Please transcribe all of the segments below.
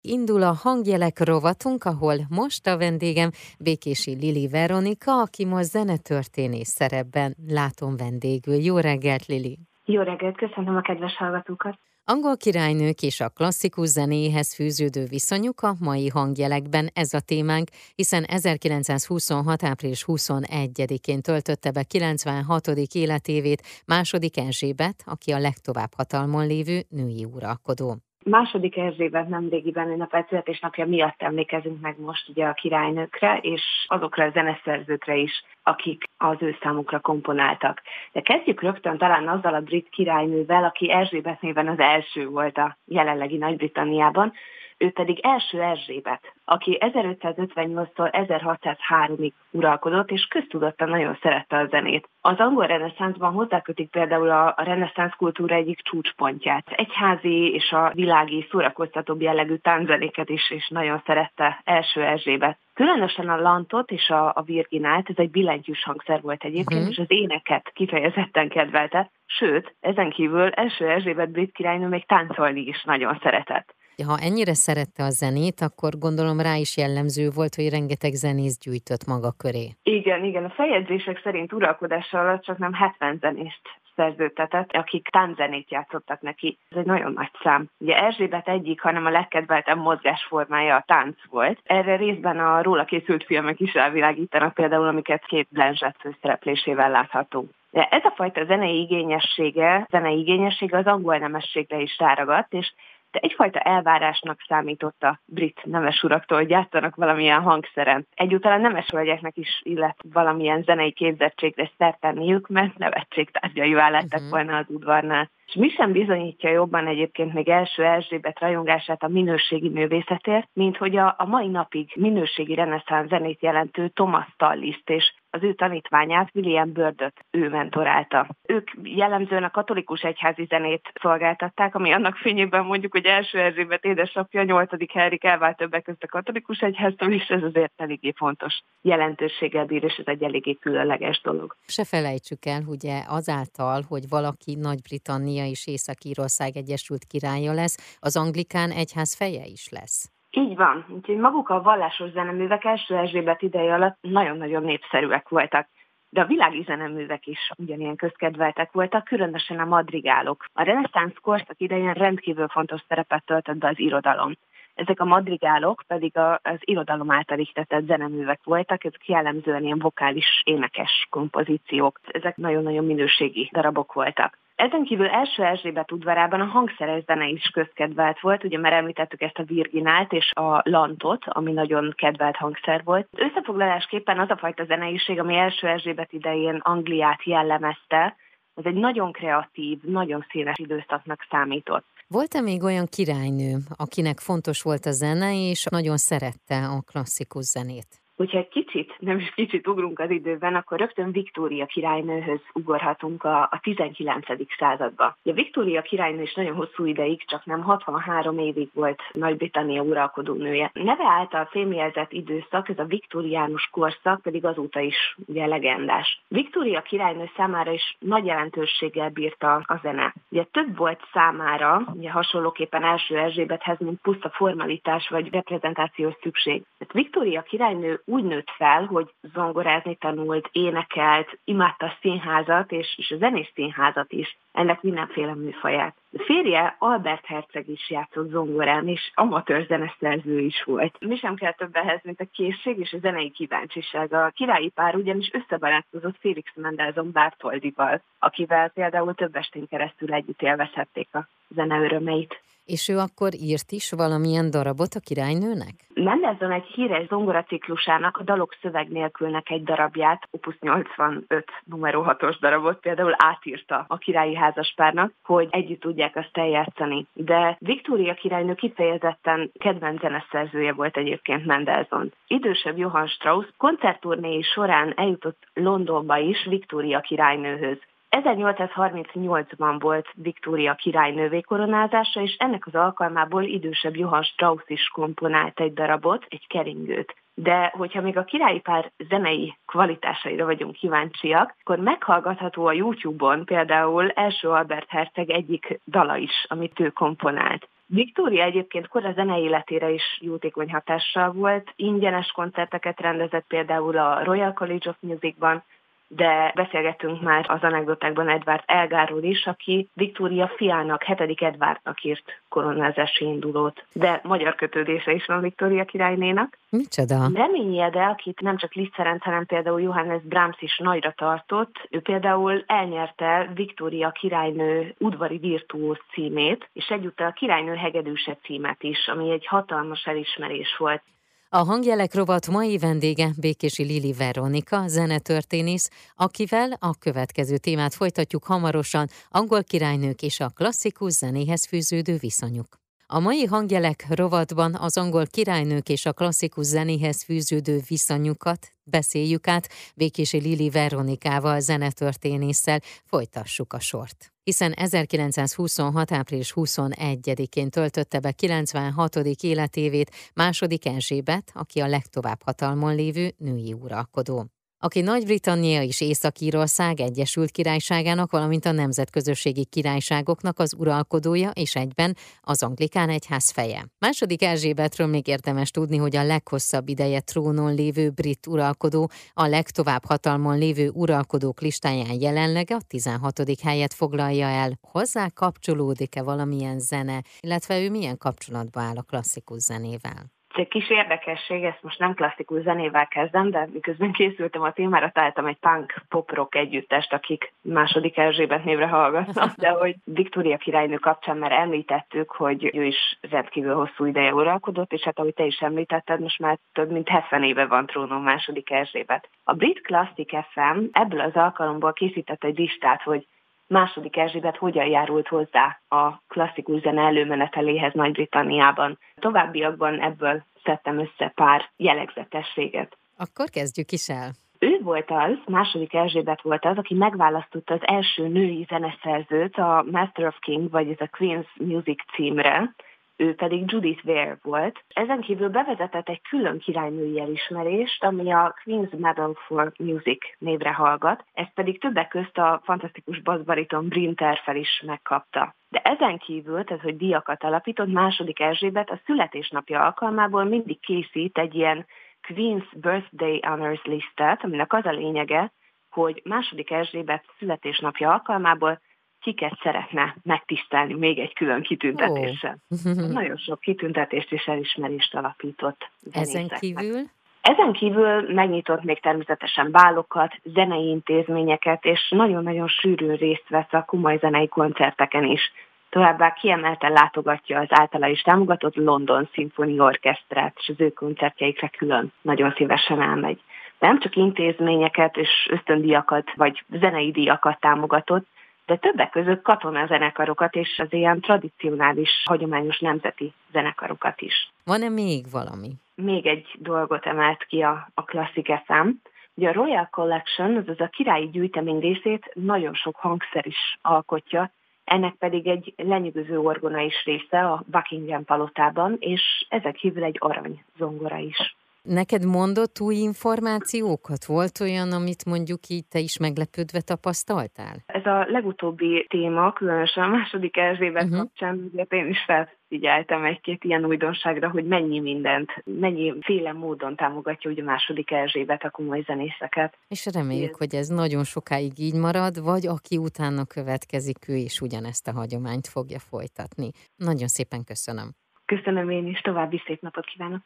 Indul a hangjelek rovatunk, ahol most a vendégem Békési Lili Veronika, aki most zenetörténész szerepben látom vendégül. Jó reggelt, Lili! Jó reggelt, köszönöm a kedves hallgatókat! Angol királynők és a klasszikus zenéhez fűződő viszonyuk a mai hangjelekben ez a témánk, hiszen 1926. április 21-én töltötte be 96. életévét második Erzsébet, aki a legtovább hatalmon lévő női uralkodó második Erzsébet nemrégiben ünnepelt születésnapja miatt emlékezünk meg most ugye a királynőkre, és azokra a zeneszerzőkre is, akik az ő számukra komponáltak. De kezdjük rögtön talán azzal a brit királynővel, aki Erzsébet néven az első volt a jelenlegi Nagy-Britanniában, ő pedig első Erzsébet, aki 1558-tól 1603-ig uralkodott, és köztudottan nagyon szerette a zenét. Az angol reneszánszban hozzákötik például a, a reneszánsz kultúra egyik csúcspontját. Egyházi és a világi szórakoztatóbb jellegű tánzenéket is, és nagyon szerette első Erzsébet. Különösen a lantot és a, a virginált, ez egy billentyűs hangszer volt egyébként, uh-huh. és az éneket kifejezetten kedvelte, sőt, ezen kívül első Erzsébet brit királynő még táncolni is nagyon szeretett. Ha ennyire szerette a zenét, akkor gondolom rá is jellemző volt, hogy rengeteg zenész gyűjtött maga köré. Igen, igen. A feljegyzések szerint uralkodása alatt csak nem 70 zenészt szerződtetett, akik tánzenét játszottak neki. Ez egy nagyon nagy szám. Ugye Erzsébet egyik, hanem a legkedveltebb mozgásformája a tánc volt. Erre részben a róla készült filmek is elvilágítanak, például amiket két Blanchett főszereplésével láthatunk. De ez a fajta zenei igényessége, zenei igényessége az angol nemességre is ráragadt, és de egyfajta elvárásnak számított a brit nemes uraktól, hogy játszanak valamilyen hangszeren. Egyúttalán nemes hölgyeknek is illet valamilyen zenei képzettségre szert tenniük, mert nevetségtárgyaivá lettek uh-huh. volna az udvarnál. És mi sem bizonyítja jobban egyébként még első Erzsébet rajongását a minőségi művészetért, mint hogy a, a mai napig minőségi reneszánsz zenét jelentő Thomas Talliszt és az ő tanítványát, William Birdöt ő mentorálta. Ők jellemzően a katolikus egyházi zenét szolgáltatták, ami annak fényében mondjuk, hogy első Erzsébet édesapja, 8. Henrik elvált többek között a katolikus egyháztól, és ez azért eléggé fontos jelentőséggel bír, és ez egy eléggé különleges dolog. Se felejtsük el, ugye azáltal, hogy valaki Nagy-Britannia és Észak-Írország Egyesült Királya lesz, az anglikán egyház feje is lesz. Így van. Úgyhogy maguk a vallásos zeneművek első Erzsébet ideje alatt nagyon-nagyon népszerűek voltak. De a világi zeneművek is ugyanilyen közkedveltek voltak, különösen a madrigálok. A reneszánsz korszak idején rendkívül fontos szerepet töltött be az irodalom. Ezek a madrigálok pedig az irodalom által ihtetett zeneművek voltak, ezek jellemzően ilyen vokális, énekes kompozíciók. Ezek nagyon-nagyon minőségi darabok voltak. Ezen kívül első Erzsébet udvarában a hangszeres zene is közkedvelt volt, ugye már említettük ezt a virginált és a lantot, ami nagyon kedvelt hangszer volt. Összefoglalásképpen az a fajta zeneiség, ami első Erzsébet idején Angliát jellemezte, az egy nagyon kreatív, nagyon színes időszaknak számított. Volt-e még olyan királynő, akinek fontos volt a zene, és nagyon szerette a klasszikus zenét? Hogyha egy kicsit, nem is kicsit ugrunk az időben, akkor rögtön Viktória királynőhöz ugorhatunk a, a 19. századba. A Viktória királynő is nagyon hosszú ideig, csak nem 63 évig volt Nagy-Britannia uralkodó nője. Neve által fémjelzett időszak, ez a viktoriánus korszak, pedig azóta is ugye legendás. Viktória királynő számára is nagy jelentőséggel bírta a zene. Ugye több volt számára, ugye hasonlóképpen első Erzsébethez, mint puszta formalitás vagy reprezentációs szükség. Tehát Viktória királynő úgy nőtt fel, hogy zongorázni tanult, énekelt, imádta a színházat és, és a zenés színházat is, ennek mindenféle műfaját. A férje Albert Herceg is játszott zongorán, és amatőr zeneszerző is volt. Mi sem kell több ehhez, mint a készség és a zenei kíváncsiság. A királyi pár ugyanis összebarátkozott Félix Mendelssohn Bartoldival, akivel például több estén keresztül együtt élvezhették a zene örömeit. És ő akkor írt is valamilyen darabot a királynőnek? Mendelssohn egy híres zongoraciklusának a dalok szöveg nélkülnek egy darabját, opus 85 numero 6-os darabot például átírta a királyi házaspárnak, hogy együtt tudják azt eljátszani. De Viktória királynő kifejezetten kedvenc zeneszerzője volt egyébként Mendelssohn. Idősebb Johann Strauss koncertturnéi során eljutott Londonba is Viktória királynőhöz. 1838-ban volt Viktória királynővé koronázása, és ennek az alkalmából idősebb Johann Strauss is komponált egy darabot, egy keringőt. De hogyha még a királyi pár zenei kvalitásaira vagyunk kíváncsiak, akkor meghallgatható a YouTube-on például első Albert Herceg egyik dala is, amit ő komponált. Viktória egyébként kora zene életére is jótékony hatással volt. Ingyenes koncerteket rendezett például a Royal College of Musicban, de beszélgetünk már az anekdotákban Edward Elgáról is, aki Viktória fiának, hetedik Edwardnak írt koronázási indulót. De magyar kötődése is van Viktória királynénak. Micsoda? Reményi Ede, akit nem csak Liszt Ferenc, hanem például Johannes Brahms is nagyra tartott, ő például elnyerte Viktória királynő udvari virtuóz címét, és egyúttal a királynő hegedűse címet is, ami egy hatalmas elismerés volt. A hangjelek rovat mai vendége Békési Lili Veronika, zenetörténész, akivel a következő témát folytatjuk hamarosan, angol királynők és a klasszikus zenéhez fűződő viszonyuk. A mai hangjelek rovatban az angol királynők és a klasszikus zenéhez fűződő viszonyukat beszéljük át Békési Lili Veronikával, zenetörténésszel, folytassuk a sort hiszen 1926. április 21-én töltötte be 96. életévét második Erzsébet, aki a legtovább hatalmon lévő női uralkodó aki Nagy-Britannia és Észak-Írország Egyesült Királyságának, valamint a nemzetközösségi királyságoknak az uralkodója és egyben az anglikán egyház feje. Második Erzsébetről még érdemes tudni, hogy a leghosszabb ideje trónon lévő brit uralkodó, a legtovább hatalmon lévő uralkodók listáján jelenleg a 16. helyet foglalja el. Hozzá kapcsolódik-e valamilyen zene, illetve ő milyen kapcsolatba áll a klasszikus zenével? Egy kis érdekesség, ezt most nem klasszikus zenével kezdem, de miközben készültem a témára, találtam egy punk pop-rock együttest, akik második Erzsébet névre hallgatnak, de hogy Viktória királynő kapcsán már említettük, hogy ő is rendkívül hosszú ideje uralkodott, és hát ahogy te is említetted, most már több mint 70 éve van trónon második Erzsébet. A Brit Classic FM ebből az alkalomból készített egy listát, hogy második Erzsébet hogyan járult hozzá a klasszikus zene előmeneteléhez Nagy-Britanniában. Továbbiakban ebből szedtem össze pár jellegzetességet. Akkor kezdjük is el. Ő volt az, második Erzsébet volt az, aki megválasztotta az első női zeneszerzőt a Master of King, vagy ez a Queen's Music címre, ő pedig Judith Ware volt. Ezen kívül bevezetett egy külön királynői elismerést, ami a Queen's Medal for Music névre hallgat, ezt pedig többek közt a fantasztikus bassbariton Bryn Terfel is megkapta. De ezen kívül, tehát hogy díjakat alapított, második Erzsébet a születésnapja alkalmából mindig készít egy ilyen Queen's Birthday Honors listet, aminek az a lényege, hogy második Erzsébet születésnapja alkalmából kiket szeretne megtisztelni még egy külön kitüntetéssel. Oh. Nagyon sok kitüntetést és elismerést alapított. Ezen kívül? Ezen kívül megnyitott még természetesen bálokat, zenei intézményeket, és nagyon-nagyon sűrűn részt vesz a kumai zenei koncerteken is. Továbbá kiemelten látogatja az általa is támogatott London Symphony Orchestrát, és az ő koncertjeikre külön nagyon szívesen elmegy. De nem csak intézményeket és ösztöndiakat vagy zenei díjakat támogatott, de többek között katonazενekarokat és az ilyen tradicionális, hagyományos nemzeti zenekarokat is. Van-e még valami? Még egy dolgot emelt ki a, a klasszik eszem. Ugye a Royal Collection, azaz a királyi gyűjtemény részét nagyon sok hangszer is alkotja, ennek pedig egy lenyűgöző orgona is része a Buckingham palotában, és ezek kívül egy arany zongora is. Neked mondott új információkat? Volt olyan, amit mondjuk így te is meglepődve tapasztaltál? Ez a legutóbbi téma, különösen a második Erzsébet uh-huh. kapcsán, ugye én is felfigyeltem egy-két ilyen újdonságra, hogy mennyi mindent, mennyi féle módon támogatja ugye a második Erzsébet a komoly zenészeket. És reméljük, hogy ez nagyon sokáig így marad, vagy aki utána következik, ő is ugyanezt a hagyományt fogja folytatni. Nagyon szépen köszönöm. Köszönöm én is, további szép napot kívánok!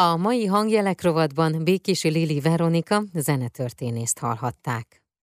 A mai hangjelek rovatban Békési Lili Veronika zenetörténészt hallhatták.